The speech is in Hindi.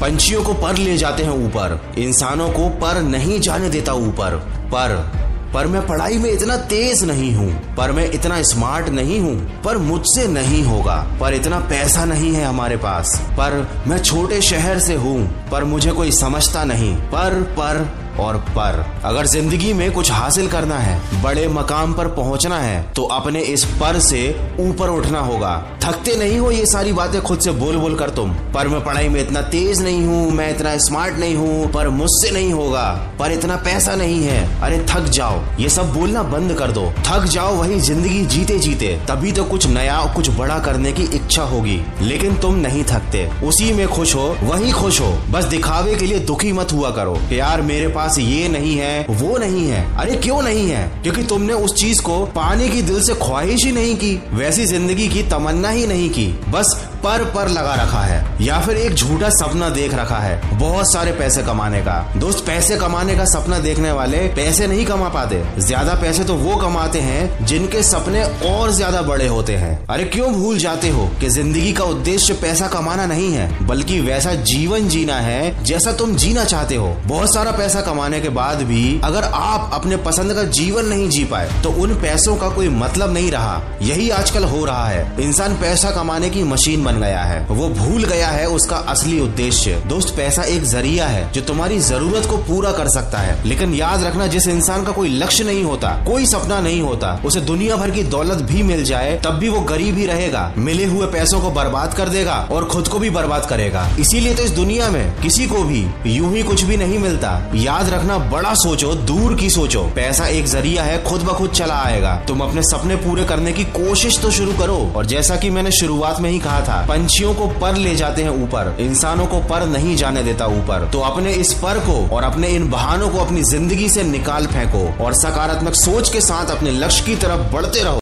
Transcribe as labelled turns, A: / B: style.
A: पंछियों को पर ले जाते हैं ऊपर। इंसानों को पर नहीं जाने देता ऊपर। पर पर मैं पढ़ाई में इतना तेज नहीं हूँ। पर मैं इतना स्मार्ट नहीं हूँ। पर मुझसे नहीं होगा। पर इतना पैसा नहीं है हमारे पास। पर मैं छोटे शहर से हूँ। पर मुझे कोई समझता नहीं। पर पर और पर। अगर ज़िंदगी में कुछ हासिल करना है, बड़े मकाम पर पहुँचना है तो अपने इस पर से ऊपर उठना होगा। थकते नहीं हो ये सारी बातें खुद से बोल बोल कर तुम। पर मैं पढ़ाई में इतना तेज नहीं हूँ, मैं इतना स्मार्ट नहीं हूँ, पर मुझसे नहीं होगा। पर इतना पैसा नहीं है। अरे थक जाओ। ये सब बोलना बंद कर दो। थक जाओ वही ज़िंदगी जीते जीते तभी तो कुछ नया, कुछ बड़ा करने की इच्छा होगी। लेकिन तुम नहीं थकते। उसी में खुश हो, वही खुश हो। बस दिखावे के लिए दुखी मत हुआ करो। यार मेरे पास पास ये नहीं है, वो नहीं है। अरे क्यों नहीं है? क्योंकि तुमने उस चीज़ को पाने की दिल से ख्वाहिश ही नहीं की, वैसी ज़िंदगी की तमन्ना ही नहीं की। बस पर पर लगा रखा है, या फिर एक झूठा सपना देख रखा है, बहुत सारे पैसे कमाने का। दोस्त, पैसे कमाने का सपना देखने वाले पैसे नहीं कमा पाते। ज़्यादा पैसे तो वो कमाते हैं जिनके सपने और ज़्यादा बड़े होते हैं। अरे क्यों भूल जाते हो कि ज़िंदगी का उद्देश्य पैसा कमाना नहीं है, बल्कि वैसा जीवन जीना है जैसा तुम जीना चाहते हो। बहुत सारा पैसा कमाने के बाद भी अगर आप अपने पसंद का जीवन नहीं जी पाए तो उन पैसों का कोई मतलब नहीं रहा। यही आजकल हो रहा है। इंसान पैसा कमाने की मशीन बन गया है। वो भूल गया है उसका असली उद्देश्य। दोस्त, पैसा एक ज़रिया है जो तुम्हारी ज़रूरत को पूरा कर सकता है। लेकिन याद रखना, जिस इंसान का कोई लक्ष्य नहीं होता, कोई सपना नहीं होता, उसे दुनिया भर की दौलत भी मिल जाए, तब भी वो गरीब ही रहेगा, मिले हुए पैसों को बर्बाद कर देगा और खुद को भी बर्बाद करेगा। इसीलिए तो इस दुनिया में किसी को भी, यूँ ही कुछ भी नहीं मिलता। याद रखना, बड़ा सोचो, दूर की सोचो। पैसा एक ज़रिया है, खुद ब खुद चला आएगा। तुम अपने सपने पूरे करने की कोशिश तो शुरू करो। और जैसा कि मैंने शुरुआत में ही कहा था पंछियों को पर ले जाते हैं ऊपर। इंसानों को पर नहीं जाने देता ऊपर। तो अपने इस पर को और अपने इन बहानों को अपनी ज़िंदगी से निकाल फेंको और सकारात्मक सोच के साथ अपने लक्ष्य की तरफ़ बढ़ते रहो।